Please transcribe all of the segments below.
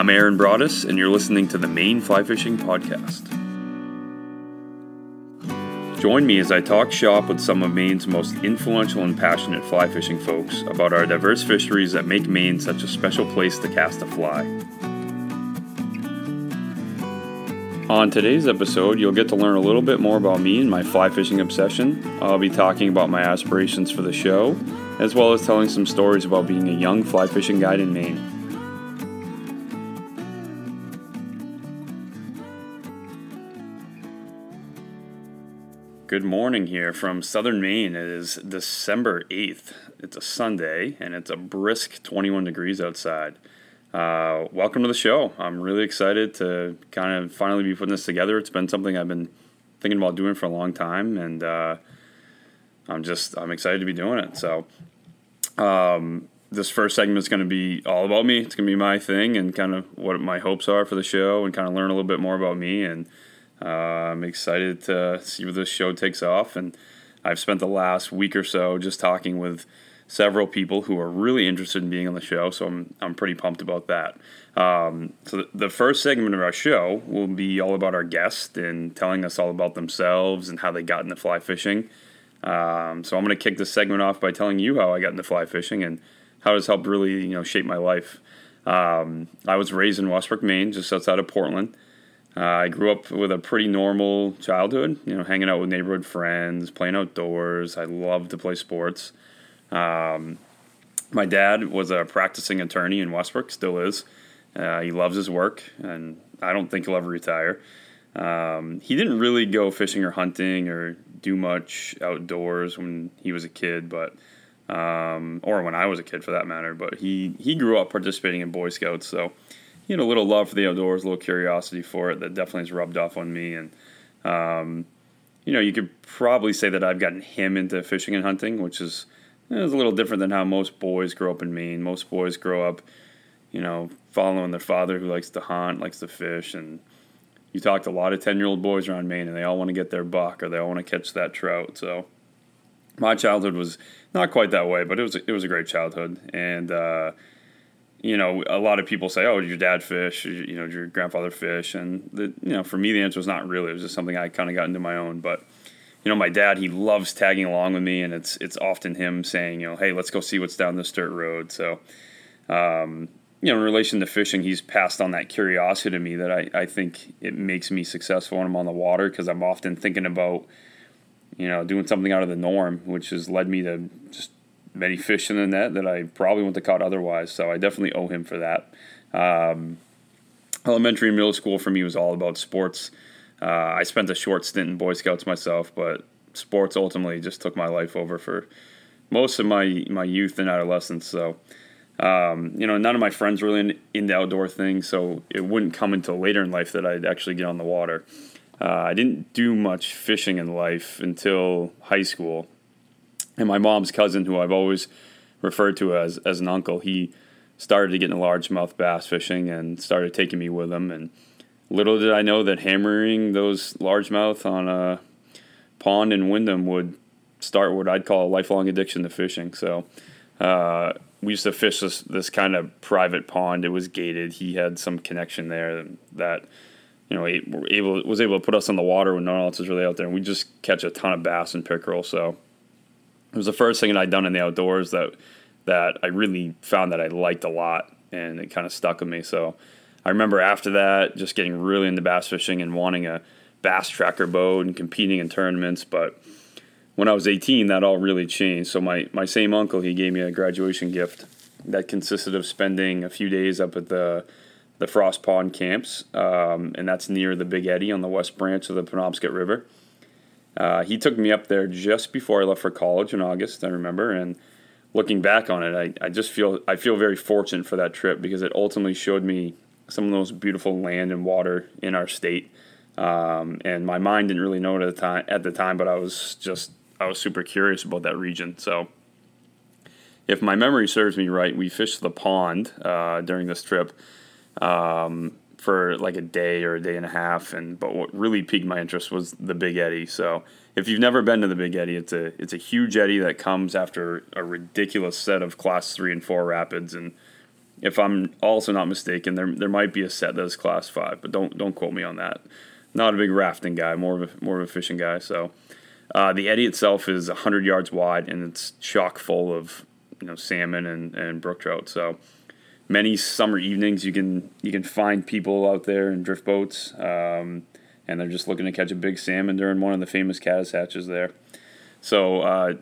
I'm Aaron Broaddus, and you're listening to the Maine Fly Fishing Podcast. Join me as I talk shop with some of Maine's most influential and passionate fly fishing folks about our diverse fisheries that make Maine such a special place to cast a fly. On today's episode, you'll get to learn a little bit more about me and my fly fishing obsession. I'll be talking about my aspirations for the show, as well as telling some stories about being a young fly fishing guide in Maine. Good morning here from southern Maine. It is December 8th. It's a Sunday and it's a brisk 21 degrees outside. Uh, welcome to the show. I'm really excited to kind of finally be putting this together. It's been something I've been thinking about doing for a long time and uh, I'm just I'm excited to be doing it. So um, this first segment is going to be all about me. It's going to be my thing and kind of what my hopes are for the show and kind of learn a little bit more about me and uh, I'm excited to see where this show takes off. And I've spent the last week or so just talking with several people who are really interested in being on the show. So I'm, I'm pretty pumped about that. Um, so the first segment of our show will be all about our guest and telling us all about themselves and how they got into fly fishing. Um, so I'm going to kick this segment off by telling you how I got into fly fishing and how it's helped really you know shape my life. Um, I was raised in Westbrook, Maine, just outside of Portland. Uh, I grew up with a pretty normal childhood, you know, hanging out with neighborhood friends, playing outdoors. I loved to play sports. Um, my dad was a practicing attorney in Westbrook, still is. Uh, he loves his work, and I don't think he'll ever retire. Um, he didn't really go fishing or hunting or do much outdoors when he was a kid, but um, or when I was a kid for that matter. But he he grew up participating in Boy Scouts, so you know, a little love for the outdoors, a little curiosity for it that definitely has rubbed off on me. And, um, you know, you could probably say that I've gotten him into fishing and hunting, which is, is a little different than how most boys grow up in Maine. Most boys grow up, you know, following their father who likes to hunt, likes to fish. And you talk to a lot of 10 year old boys around Maine and they all want to get their buck or they all want to catch that trout. So my childhood was not quite that way, but it was, it was a great childhood. And, uh, you know, a lot of people say, "Oh, your dad fish? You know, your grandfather fish?" And the, you know, for me, the answer was not really. It was just something I kind of got into my own. But you know, my dad, he loves tagging along with me, and it's it's often him saying, you know, "Hey, let's go see what's down this dirt road." So, um, you know, in relation to fishing, he's passed on that curiosity to me that I, I think it makes me successful when I'm on the water because I'm often thinking about, you know, doing something out of the norm, which has led me to just many fish in the net that I probably wouldn't have caught otherwise. So I definitely owe him for that. Um, elementary and middle school for me was all about sports. Uh, I spent a short stint in Boy Scouts myself, but sports ultimately just took my life over for most of my my youth and adolescence. So. Um, you know, none of my friends really into outdoor things, so it wouldn't come until later in life that I'd actually get on the water. Uh, I didn't do much fishing in life until high school, and my mom's cousin, who I've always referred to as as an uncle, he started to get into largemouth bass fishing and started taking me with him. And little did I know that hammering those largemouth on a pond in Windham would start what I'd call a lifelong addiction to fishing. So uh, we used to fish this this kind of private pond. It was gated. He had some connection there that you know able was able to put us on the water when no one else was really out there, and we just catch a ton of bass and pickerel. So it was the first thing that I'd done in the outdoors that that I really found that I liked a lot, and it kind of stuck with me. So I remember after that, just getting really into bass fishing and wanting a bass tracker boat and competing in tournaments. But when I was 18, that all really changed. So my my same uncle, he gave me a graduation gift that consisted of spending a few days up at the the Frost Pond camps, um, and that's near the Big Eddy on the west branch of the Penobscot River. Uh, he took me up there just before I left for college in August. I remember, and looking back on it, I, I just feel I feel very fortunate for that trip because it ultimately showed me some of the most beautiful land and water in our state. Um, and my mind didn't really know it at the time. At the time, but I was just I was super curious about that region. So, if my memory serves me right, we fished the pond uh, during this trip. Um, for like a day or a day and a half. And but what really piqued my interest was the Big Eddy. So if you've never been to the Big Eddy, it's a it's a huge eddy that comes after a ridiculous set of class three and four rapids, and if I'm also not mistaken, there there might be a set that is class five, but don't don't quote me on that. Not a big rafting guy, more of a, more of a fishing guy. So uh, the eddy itself is 100 yards wide and it's chock full of you know salmon and, and brook trout. So many summer evenings you can you can find people out there in drift boats, um, and they're just looking to catch a big salmon during one of the famous caddis hatches there. So uh,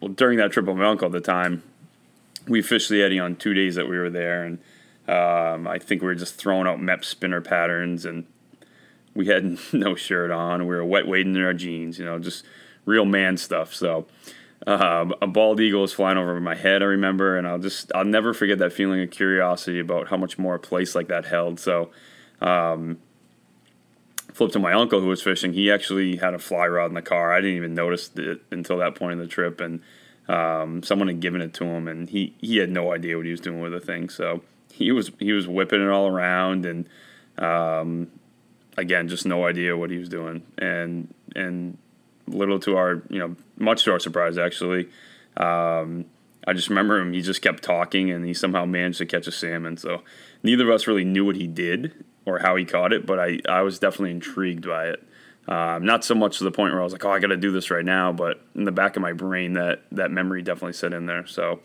well, during that trip with my uncle at the time, we fished the eddy on two days that we were there, and um, I think we were just throwing out Mepps spinner patterns, and we had no shirt on. We were wet wading in our jeans, you know, just real man stuff. So uh, a bald eagle was flying over my head. I remember, and I'll just I'll never forget that feeling of curiosity about how much more a place like that held. So. Um, flipped to my uncle who was fishing. He actually had a fly rod in the car. I didn't even notice it until that point in the trip, and um, someone had given it to him, and he he had no idea what he was doing with the thing. So he was he was whipping it all around, and um, again, just no idea what he was doing, and and little to our you know much to our surprise actually. Um, I just remember him. He just kept talking, and he somehow managed to catch a salmon. So neither of us really knew what he did or how he caught it, but I, I was definitely intrigued by it. Um, not so much to the point where I was like, oh, I got to do this right now, but in the back of my brain, that that memory definitely set in there. So,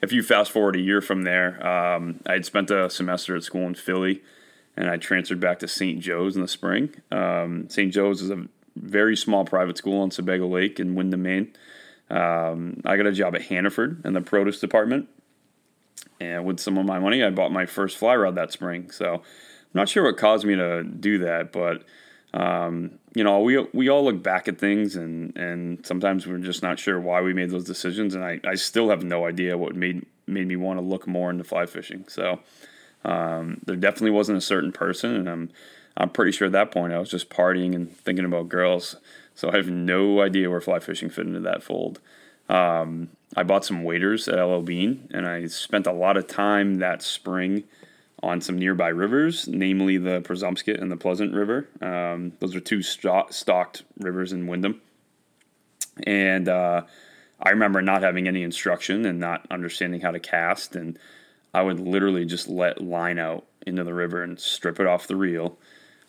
if you fast forward a year from there, um, I had spent a semester at school in Philly, and I transferred back to St. Joe's in the spring. Um, St. Joe's is a very small private school on Sebago Lake in Windham, Maine. Um, I got a job at Hannaford in the produce department, and with some of my money, I bought my first fly rod that spring. So, I'm not sure what caused me to do that, but um, you know, we we all look back at things and and sometimes we're just not sure why we made those decisions. And I, I still have no idea what made made me want to look more into fly fishing. So um, there definitely wasn't a certain person, and I'm I'm pretty sure at that point I was just partying and thinking about girls. So I have no idea where fly fishing fit into that fold. Um, I bought some waders at LL Bean, and I spent a lot of time that spring on some nearby rivers, namely the Presumpscot and the Pleasant River. Um, those are two stocked rivers in Windham. And uh, I remember not having any instruction and not understanding how to cast. And I would literally just let line out into the river and strip it off the reel,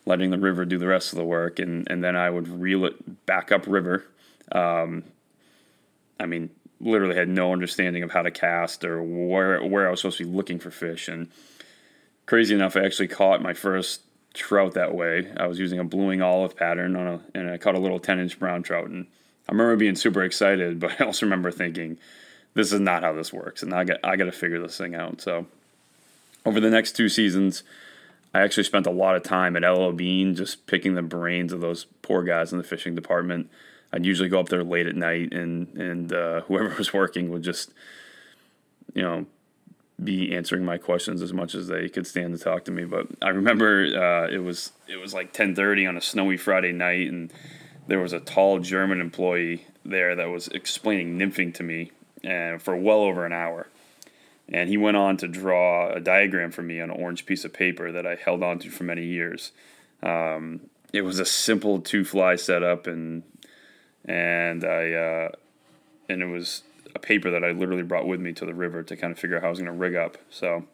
letting the river do the rest of the work. And, and then I would reel it back up river. Um, I mean, literally had no understanding of how to cast or where, where I was supposed to be looking for fish. And crazy enough, I actually caught my first trout that way. I was using a blue wing olive pattern on a, and I caught a little 10 inch brown trout. And I remember being super excited, but I also remember thinking, this is not how this works. And I got, I got to figure this thing out. So over the next two seasons, I actually spent a lot of time at LL Bean just picking the brains of those poor guys in the fishing department. I'd usually go up there late at night and, and uh, whoever was working would just, you know, be answering my questions as much as they could stand to talk to me. But I remember uh, it was it was like ten thirty on a snowy Friday night, and there was a tall German employee there that was explaining nymphing to me, and uh, for well over an hour. And he went on to draw a diagram for me on an orange piece of paper that I held onto for many years. Um, it was a simple two fly setup, and and I uh, and it was a paper that I literally brought with me to the river to kind of figure out how I was going to rig up. So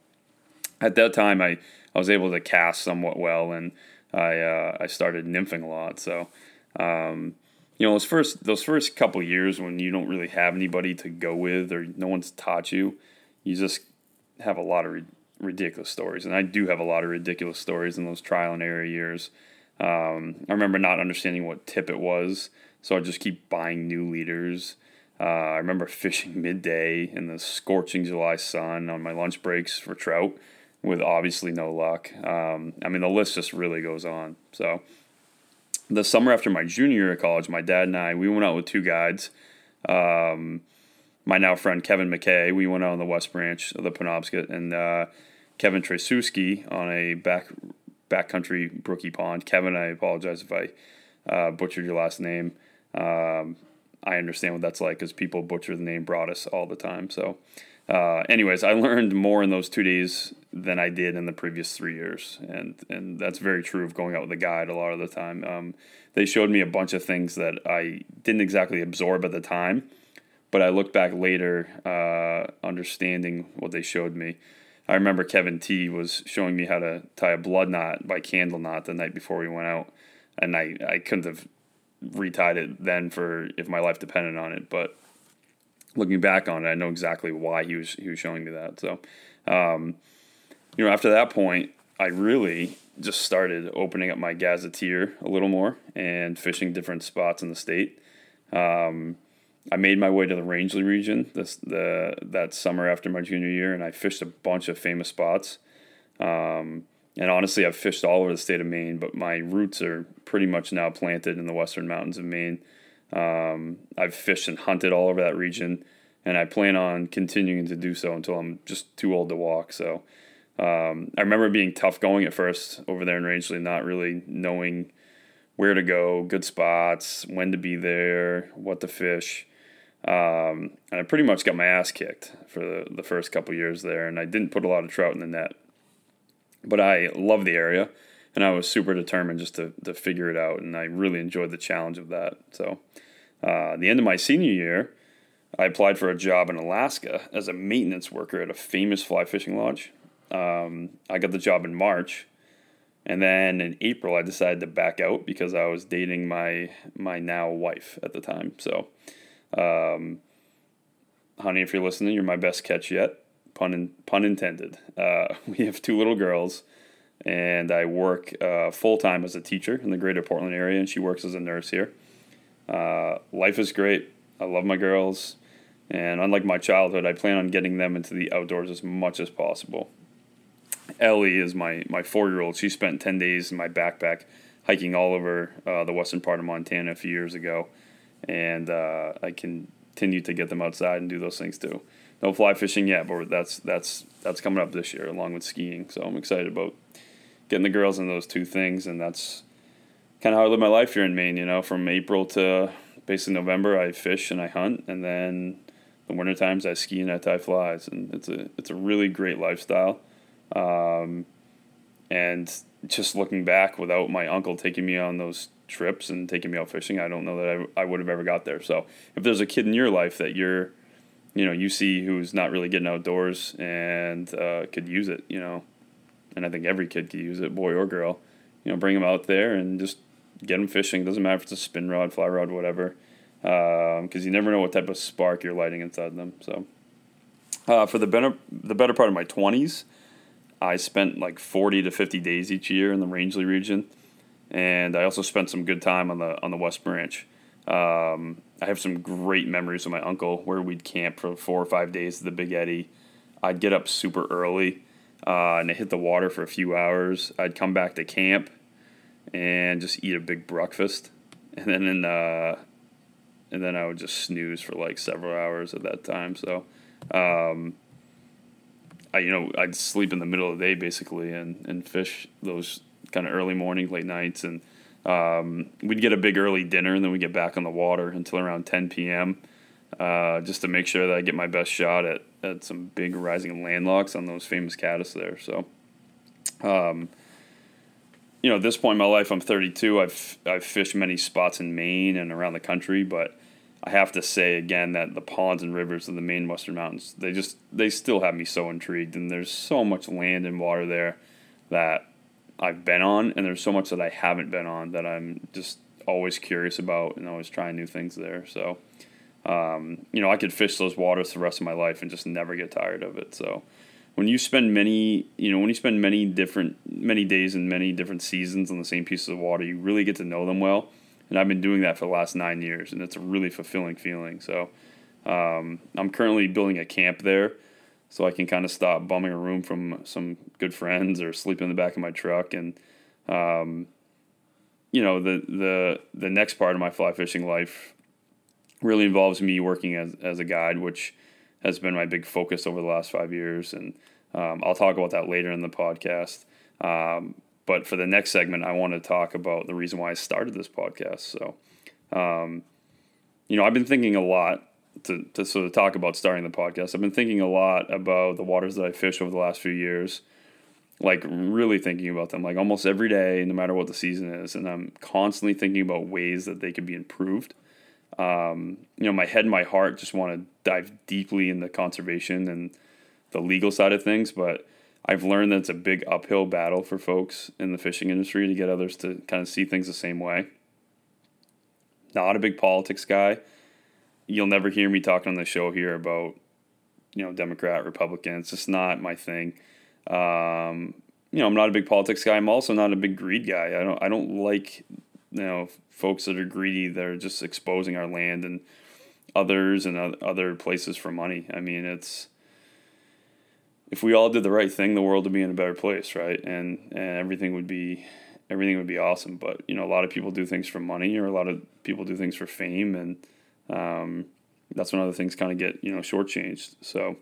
at that time, I, I was able to cast somewhat well, and I uh, I started nymphing a lot. So um, you know those first those first couple years when you don't really have anybody to go with or no one's taught you, you just have a lot of ri- ridiculous stories, and I do have a lot of ridiculous stories in those trial and error years. Um, I remember not understanding what tippet was, so I just keep buying new leaders uh, I remember fishing midday in the scorching July sun on my lunch breaks for trout with obviously no luck. Um, I mean, the list just really goes on. So, the summer after my junior year of college, my dad and I, we went out with two guides. Um, my now friend Kevin McKay, we went out on the West Branch of the Penobscot, and uh, Kevin Tresuski on a back backcountry brookie pond. Kevin, I apologize if I uh, butchered your last name. Um, I understand what that's like because people butcher the name Broaddus all the time. So, uh, anyways, I learned more in those two days than I did in the previous three years, and and that's very true of going out with a guide a lot of the time. Um, they showed me a bunch of things that I didn't exactly absorb at the time, but I look back later, uh, understanding what they showed me. I remember Kevin T was showing me how to tie a blood knot by candle knot the night before we went out, and I I couldn't have retied it then for if my life depended on it, but looking back on it, I know exactly why he was he was showing me that. So, um, you know, after that point, I really just started opening up my gazetteer a little more and fishing different spots in the state. Um, I made my way to the Rangeley region this the that summer after my junior year, and I fished a bunch of famous spots. Um, and honestly, I've fished all over the state of Maine, but my roots are pretty much now planted in the western mountains of Maine. Um, I've fished and hunted all over that region, and I plan on continuing to do so until I'm just too old to walk. So um, I remember being tough going at first over there in Rangeley, not really knowing where to go, good spots, when to be there, what to fish. Um, and I pretty much got my ass kicked for the, the first couple years there, and I didn't put a lot of trout in the net. But I love the area, and I was super determined just to, to figure it out, and I really enjoyed the challenge of that. So, uh, the end of my senior year, I applied for a job in Alaska as a maintenance worker at a famous fly fishing lodge. Um, I got the job in March, and then in April I decided to back out because I was dating my my now wife at the time. So, um, honey, if you're listening, you're my best catch yet. Pun in, pun intended. Uh, we have two little girls, and I work uh, full time as a teacher in the Greater Portland area, and she works as a nurse here. Uh, life is great. I love my girls. And unlike my childhood, I plan on getting them into the outdoors as much as possible. Ellie is my, my four year old. She spent 10 days in my backpack hiking all over uh, the western part of Montana a few years ago. And uh, I continue to get them outside and do those things too. No fly fishing yet, but that's that's that's coming up this year along with skiing. So I'm excited about getting the girls in those two things, and that's kind of how I live my life here in Maine. You know, from April to basically November, I fish and I hunt, and then the winter times I ski and I tie flies, and it's a it's a really great lifestyle. Um, and just looking back, without my uncle taking me on those trips and taking me out fishing, I don't know that I, I would have ever got there. So if there's a kid in your life that you're, you know, you see who's not really getting outdoors and uh, could use it, you know, and I think every kid could use it, boy or girl, you know, bring them out there and just get them fishing. It Doesn't matter if it's a spin rod, fly rod, whatever, because um, you never know what type of spark you're lighting inside them. So uh, for the better the better part of my twenties. I spent like 40 to 50 days each year in the Rangeley region, and I also spent some good time on the on the West Branch. Um, I have some great memories with my uncle where we'd camp for four or five days at the Big Eddy. I'd get up super early uh, and hit the water for a few hours. I'd come back to camp and just eat a big breakfast, and then in, uh, and then I would just snooze for like several hours at that time. So. Um, I you know I'd sleep in the middle of the day basically and and fish those kind of early morning, late nights, and um, we'd get a big early dinner and then we'd get back on the water until around 10 p.m. Uh, just to make sure that I get my best shot at, at some big rising landlocks on those famous caddis there. So, um, you know, at this point in my life, I'm 32. I've I've fished many spots in Maine and around the country, but I have to say again that the ponds and rivers of the Maine Western Mountains, they just they still have me so intrigued and there's so much land and water there that I've been on and there's so much that I haven't been on that I'm just always curious about and always trying new things there. So um, you know, I could fish those waters the rest of my life and just never get tired of it. So when you spend many, you know, when you spend many different many days and many different seasons on the same pieces of water, you really get to know them well and I've been doing that for the last nine years, and it's a really fulfilling feeling. So um, I'm currently building a camp there, so I can kind of stop bumming a room from some good friends or sleep in the back of my truck, and um, you know the the the next part of my fly fishing life really involves me working as as a guide, which has been my big focus over the last five years, and um, I'll talk about that later in the podcast. Um, but for the next segment, I want to talk about the reason why I started this podcast. So, um, you know, I've been thinking a lot to, to sort of talk about starting the podcast. I've been thinking a lot about the waters that I fish over the last few years, like really thinking about them, like almost every day, no matter what the season is. And I'm constantly thinking about ways that they could be improved. Um, you know, my head and my heart just want to dive deeply into the conservation and the legal side of things, but I've learned that it's a big uphill battle for folks in the fishing industry to get others to kind of see things the same way. Not a big politics guy. You'll never hear me talking on the show here about, you know, Democrat, Republican. It's just not my thing. Um, you know, I'm not a big politics guy. I'm also not a big greed guy. I don't I don't like you know folks that are greedy that are just exposing our land and others and other places for money. I mean, it's if we all did the right thing, the world would be in a better place, right? And and everything would be everything would be awesome. But you know, a lot of people do things for money, or a lot of people do things for fame, and um, that's when other things kind of get you know shortchanged. So,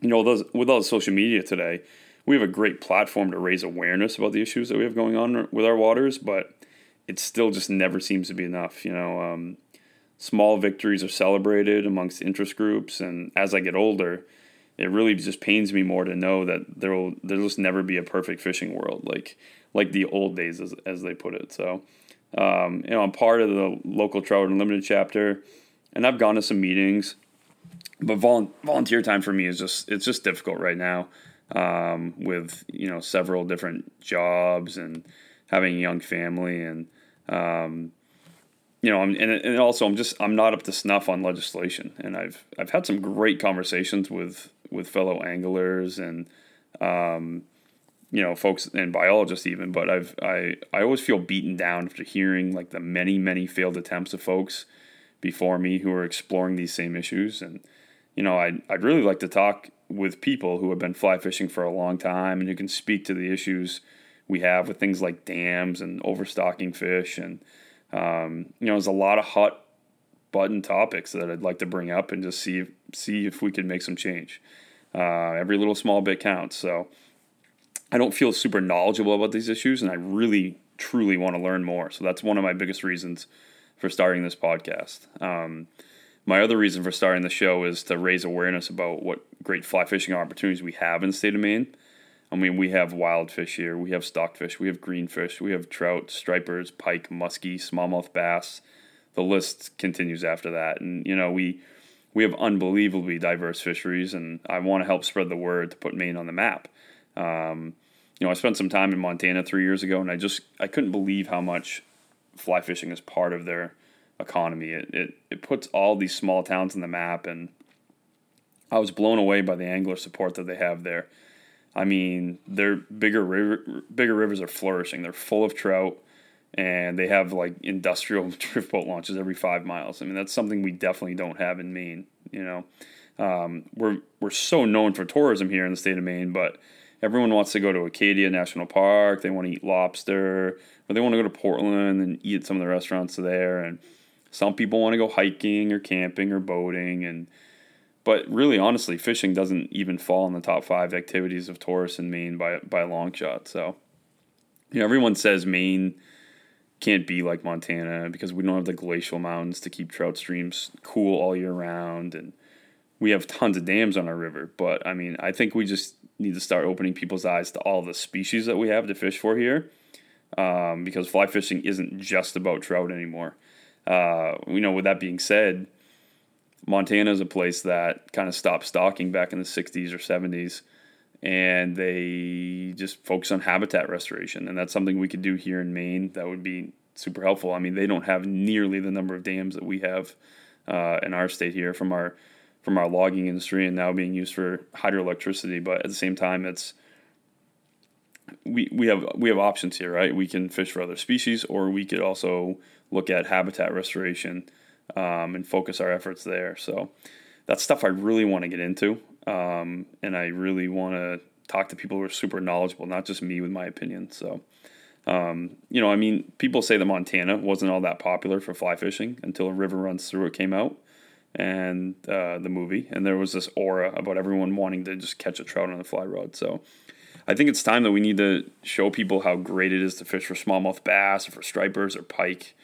you know, with all the social media today, we have a great platform to raise awareness about the issues that we have going on with our waters, but it still just never seems to be enough. You know, um, small victories are celebrated amongst interest groups, and as I get older, it really just pains me more to know that there will there'll just never be a perfect fishing world like like the old days as, as they put it. So, um, you know, I'm part of the local Trout Unlimited chapter, and I've gone to some meetings, but volunteer time for me is just it's just difficult right now um, with you know several different jobs and having a young family and um, you know, I'm, and, and also I'm just I'm not up to snuff on legislation, and I've I've had some great conversations with with fellow anglers and um, you know folks and biologists even, but I've I I always feel beaten down after hearing like the many many failed attempts of folks before me who are exploring these same issues, and you know I'd I'd really like to talk with people who have been fly fishing for a long time and who can speak to the issues we have with things like dams and overstocking fish and um, you know there's a lot of hot button topics that I'd like to bring up and just see see if we can make some change. Uh, every little small bit counts. So I don't feel super knowledgeable about these issues, and I really truly want to learn more. So that's one of my biggest reasons for starting this podcast. Um, my other reason for starting the show is to raise awareness about what great fly fishing opportunities we have in the state of Maine. I mean, we have wild fish here, we have stockfish, we have greenfish, we have trout, stripers, pike, muskie, smallmouth bass. The list continues after that, and you know we we have unbelievably diverse fisheries, and I want to help spread the word to put Maine on the map. Um, you know, I spent some time in Montana three years ago, and I just I couldn't believe how much fly fishing is part of their economy. It, it, it puts all these small towns on the map, and I was blown away by the angler support that they have there. I mean, their bigger river, bigger rivers are flourishing. They're full of trout, and they have like industrial drift boat launches every five miles. I mean, that's something we definitely don't have in Maine. You know, um, we're we're so known for tourism here in the state of Maine, but everyone wants to go to Acadia National Park. They want to eat lobster, or they want to go to Portland and eat at some of the restaurants there, and some people want to go hiking or camping or boating and but really honestly fishing doesn't even fall in the top 5 activities of tourists in Maine by by a long shot. So you know everyone says Maine can't be like Montana because we don't have the glacial mountains to keep trout streams cool all year round and we have tons of dams on our river, but I mean, I think we just need to start opening people's eyes to all the species that we have to fish for here. Um, because fly fishing isn't just about trout anymore. Uh, you know, with that being said, Montana is a place that kind of stopped stocking back in the 60s or 70s, and they just focus on habitat restoration. And that's something we could do here in Maine that would be super helpful. I mean, they don't have nearly the number of dams that we have uh, in our state here from our from our logging industry and now being used for hydroelectricity. But at the same time, it's we, we have we have options here, right? We can fish for other species, or we could also look at habitat restoration um, and focus our efforts there. So that's stuff I really want to get into, um, and I really want to talk to people who are super knowledgeable, not just me with my opinion. So. Um, you know, I mean, people say that Montana wasn't all that popular for fly fishing until a river runs through it came out and uh, the movie, and there was this aura about everyone wanting to just catch a trout on a fly rod. So I think it's time that we need to show people how great it is to fish for smallmouth bass or for stripers or pike,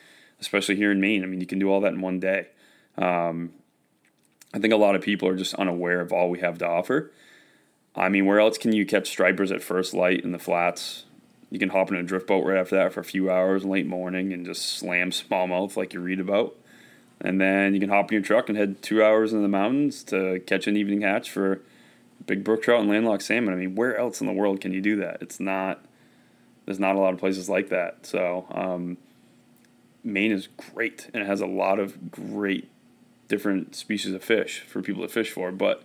especially here in Maine. I mean, you can do all that in one day. Um, I think a lot of people are just unaware of all we have to offer. I mean, where else can you catch stripers at first light in the flats? You can hop in a drift boat right after that for a few hours late morning and just slam smallmouth like you read about. And then you can hop in your truck and head two hours in the mountains to catch an evening hatch for big brook trout and landlocked salmon. I mean, where else in the world can you do that? It's not. There's not a lot of places like that. So um, Maine is great, and it has a lot of great different species of fish for people to fish for. But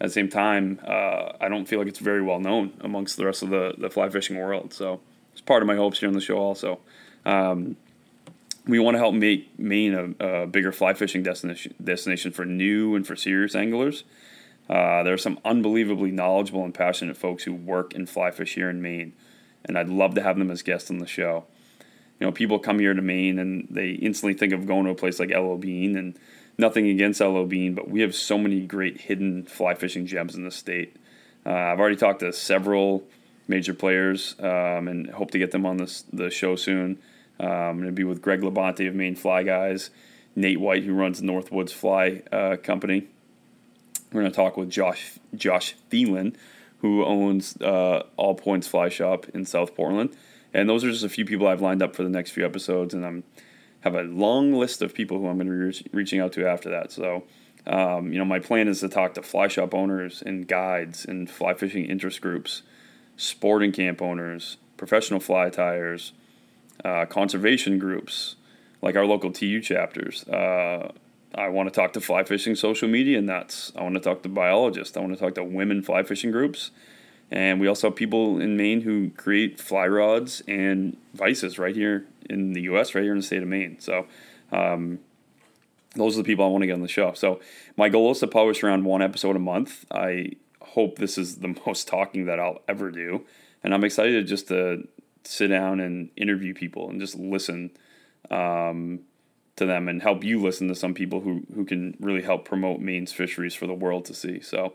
at the same time, uh, I don't feel like it's very well known amongst the rest of the, the fly fishing world. So it's part of my hopes here on the show also. Um, we want to help make Maine a, a, bigger fly fishing destination destination for new and for serious anglers. Uh, there are some unbelievably knowledgeable and passionate folks who work and fly fish here in Maine, and I'd love to have them as guests on the show. You know, people come here to Maine and they instantly think of going to a place like LL Bean, and nothing against LL Bean, but we have so many great hidden fly fishing gems in the state. Uh, I've already talked to several major players um, and hope to get them on this the show soon. Um, I'm going to be with Greg Labonte of Maine Fly Guys, Nate White, who runs Northwoods Fly uh, Company. We're going to talk with Josh Josh Thielen, who owns uh, All Points Fly Shop in South Portland. And those are just a few people I've lined up for the next few episodes, and I'm have a long list of people who I'm going to be re- reaching out to after that. So, um, you know, my plan is to talk to fly shop owners and guides and fly fishing interest groups, sporting camp owners, professional fly tyers, uh, conservation groups, like our local TU chapters. Uh, I want to talk to fly fishing social media nuts. I want to talk to biologists. I want to talk to women fly fishing groups. And we also have people in Maine who create fly rods and vices right here in the U.S., right here in the state of Maine. So, um, those are the people I want to get on the show. So, my goal is to publish around one episode a month. I hope this is the most talking that I'll ever do. And I'm excited just to sit down and interview people and just listen um, to them and help you listen to some people who, who can really help promote Maine's fisheries for the world to see. So,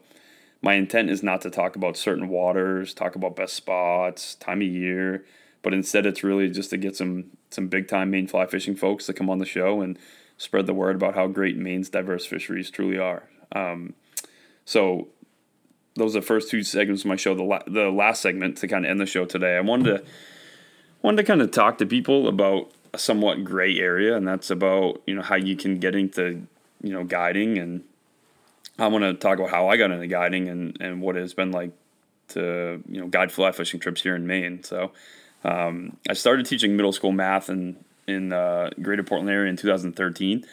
my intent is not to talk about certain waters, talk about best spots, time of year, but instead it's really just to get some some big time Maine fly fishing folks to come on the show and spread the word about how great Maine's diverse fisheries truly are. Um, so those are the first two segments of my show. The la- the last segment to kind of end the show today, I wanted to wanted to kind of talk to people about a somewhat gray area, and that's about you know how you can get into you know guiding, and I want to talk about how I got into guiding and and what it's been like to you know guide fly fishing trips here in Maine. So um, I started teaching middle school math in in uh, Greater Portland area in 2013,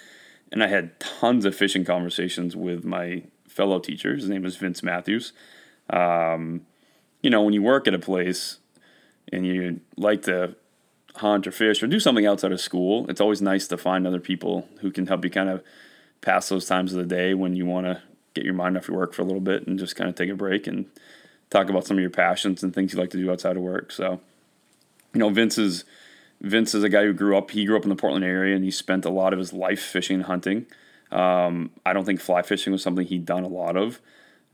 and I had tons of fishing conversations with my fellow teacher. His name is Vince Matthews. Um, you know, when you work at a place and you like to hunt or fish or do something outside of school, it's always nice to find other people who can help you kind of pass those times of the day when you want to get your mind off your work for a little bit and just kind of take a break and talk about some of your passions and things you like to do outside of work. So, you know, Vince is Vince is a guy who grew up. He grew up in the Portland area and he spent a lot of his life fishing and hunting. Um, I don't think fly fishing was something he'd done a lot of,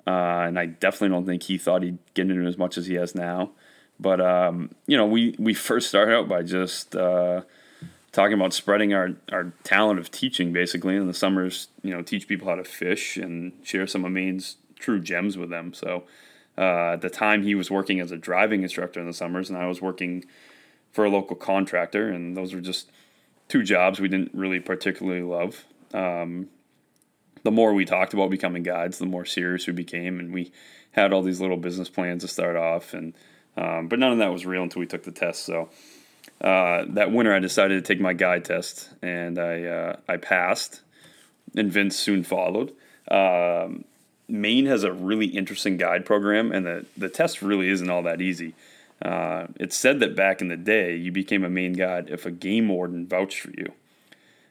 uh, and I definitely don't think he thought he'd get into it as much as he has now. But um, you know, we we first started out by just uh, talking about spreading our our talent of teaching, basically. In the summers, you know, teach people how to fish and share some of Maine's true gems with them. So uh, at the time, he was working as a driving instructor in the summers, and I was working for a local contractor, and those were just two jobs we didn't really particularly love. Um, the more we talked about becoming guides, the more serious we became, and we had all these little business plans to start off, and um, but none of that was real until we took the test. So uh, that winter, I decided to take my guide test, and I uh, I passed, and Vince soon followed. Um, Maine has a really interesting guide program, and the the test really isn't all that easy. Uh, it's said that back in the day, you became a Maine guide if a game warden vouched for you.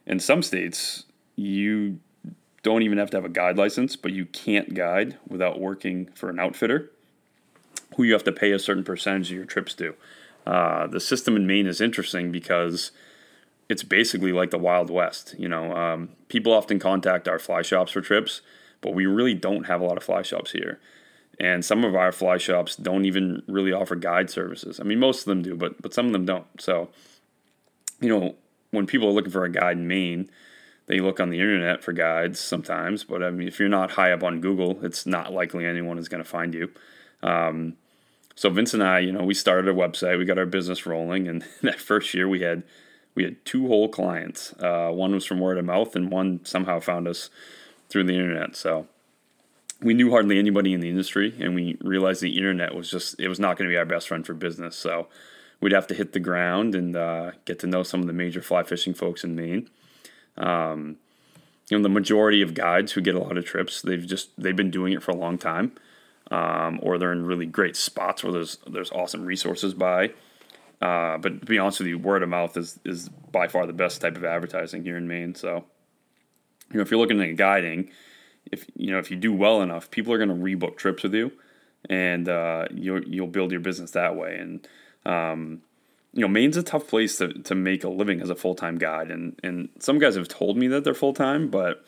In some states, you don't even have to have a guide license, but you can't guide without working for an outfitter who you have to pay a certain percentage of your trips to. Uh, the system in Maine is interesting because it's basically like the Wild West. You know, um, people often contact our fly shops for trips, but we really don't have a lot of fly shops here. And some of our fly shops don't even really offer guide services. I mean, most of them do, but but some of them don't. So, you know, when people are looking for a guide in Maine, they look on the internet for guides sometimes. But I mean, if you're not high up on Google, it's not likely anyone is going to find you. Um, so Vince and I, you know, we started a website, we got our business rolling, and that first year we had we had two whole clients. Uh, one was from word of mouth, and one somehow found us through the internet. So we knew hardly anybody in the industry, and we realized the internet was just it was not going to be our best friend for business. So we'd have to hit the ground and uh, get to know some of the major fly fishing folks in Maine. Um, you know, the majority of guides who get a lot of trips, they've just they've been doing it for a long time, um, or they're in really great spots where there's there's awesome resources by. Uh, but to be honest with you, word of mouth is is by far the best type of advertising here in Maine. So, you know, if you're looking at guiding, if you know if you do well enough, people are going to rebook trips with you, and uh, you'll you'll build your business that way. And um, you know, Maine's a tough place to, to make a living as a full time guide, and and some guys have told me that they're full time, but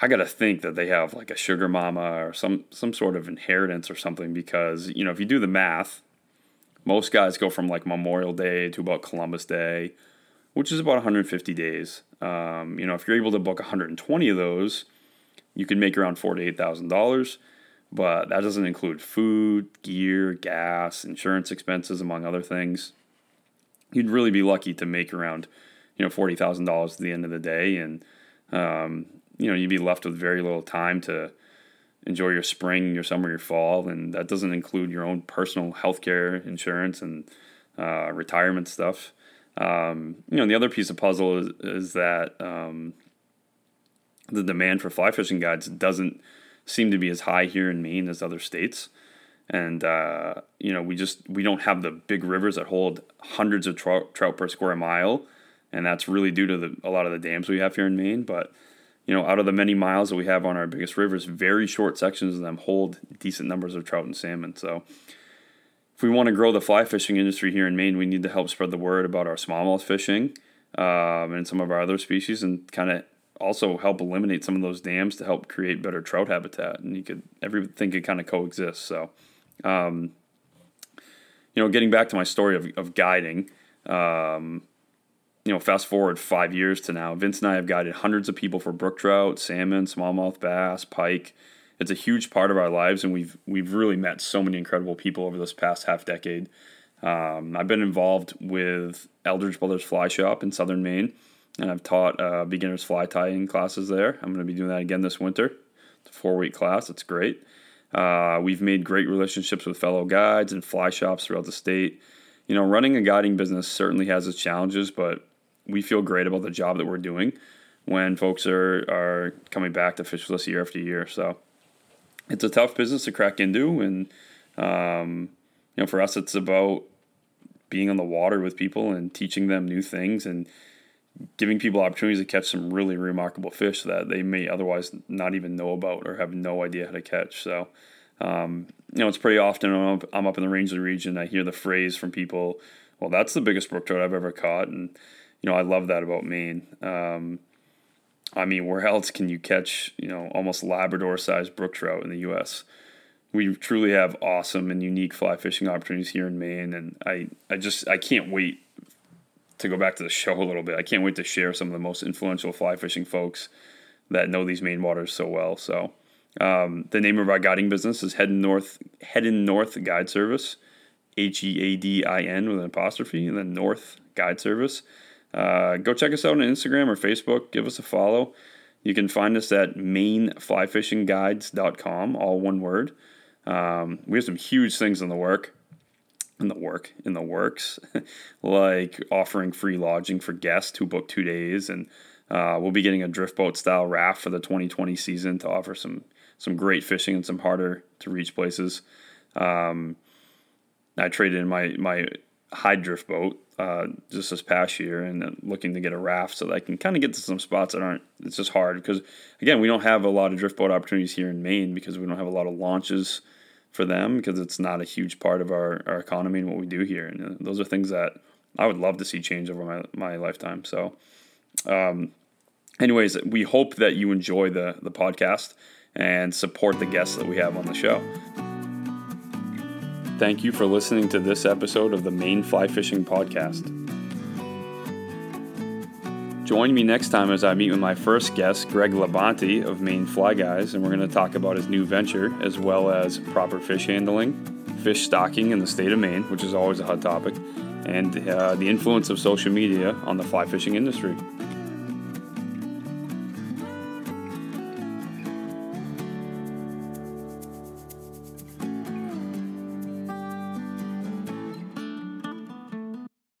I got to think that they have like a sugar mama or some some sort of inheritance or something because you know if you do the math, most guys go from like Memorial Day to about Columbus Day, which is about 150 days. Um, you know, if you're able to book 120 of those, you can make around four to eight thousand dollars, but that doesn't include food, gear, gas, insurance expenses, among other things. You'd really be lucky to make around, you know, forty thousand dollars at the end of the day, and um, you know you'd be left with very little time to enjoy your spring, your summer, your fall, and that doesn't include your own personal healthcare insurance and uh, retirement stuff. Um, you know, the other piece of puzzle is, is that um, the demand for fly fishing guides doesn't seem to be as high here in Maine as other states. And uh, you know, we just we don't have the big rivers that hold hundreds of trout, trout per square mile, and that's really due to the, a lot of the dams we have here in Maine. But you know, out of the many miles that we have on our biggest rivers, very short sections of them hold decent numbers of trout and salmon. So, if we want to grow the fly fishing industry here in Maine, we need to help spread the word about our smallmouth fishing um, and some of our other species, and kind of also help eliminate some of those dams to help create better trout habitat. And you could everything could kind of coexist. So, um, you know, getting back to my story of, of guiding, um, you know, fast forward five years to now, Vince and I have guided hundreds of people for brook trout, salmon, smallmouth bass, pike. It's a huge part of our lives, and we've we've really met so many incredible people over this past half decade. Um, I've been involved with Eldredge Brothers Fly Shop in Southern Maine and I've taught uh, beginners fly tying classes there. I'm going to be doing that again this winter. It's a four week class. It's great. Uh, we've made great relationships with fellow guides and fly shops throughout the state. You know, running a guiding business certainly has its challenges, but we feel great about the job that we're doing when folks are, are coming back to fish with us year after year. So it's a tough business to crack into. And, um, you know, for us, it's about being on the water with people and teaching them new things and giving people opportunities to catch some really remarkable fish that they may otherwise not even know about or have no idea how to catch. So, um, you know, it's pretty often I'm up, I'm up in the Rangeley region. I hear the phrase from people, "Well, that's the biggest brook trout I've ever caught," and you know, I love that about Maine. Um, I mean, where else can you catch you know almost Labrador-sized brook trout in the U.S.? We truly have awesome and unique fly fishing opportunities here in Maine, and I, I just I can't wait to go back to the show a little bit, I can't wait to share some of the most influential fly fishing folks that know these Maine waters so well. So, um, the name of our guiding business is Headin' North Headin' North Guide Service, H E A D I N with an apostrophe, and then North Guide Service. Uh, go check us out on Instagram or Facebook. Give us a follow. You can find us at mainflyfishingguides.com, all one word. Um, we have some huge things in the work in the work in the works, like offering free lodging for guests who book two days, and uh, we'll be getting a drift boat style raft for the 2020 season to offer some some great fishing and some harder to reach places. Um, I traded in my my Hyde drift boat uh, just this past year and looking to get a raft so that I can kind of get to some spots that aren't. It's just hard because again we don't have a lot of drift boat opportunities here in Maine because we don't have a lot of launches for them because it's not a huge part of our, our economy and what we do here. And uh, those are things that I would love to see change over my, my lifetime. So, um, anyways, we hope that you enjoy the, the podcast and support the guests that we have on the show. Thank you for listening to this episode of the Maine Fly Fishing Podcast. Join me next time as I meet with my first guest, Greg Labonte of Maine Fly Guys, and we're going to talk about his new venture as well as proper fish handling, fish stocking in the state of Maine, which is always a hot topic, and uh, the influence of social media on the fly fishing industry.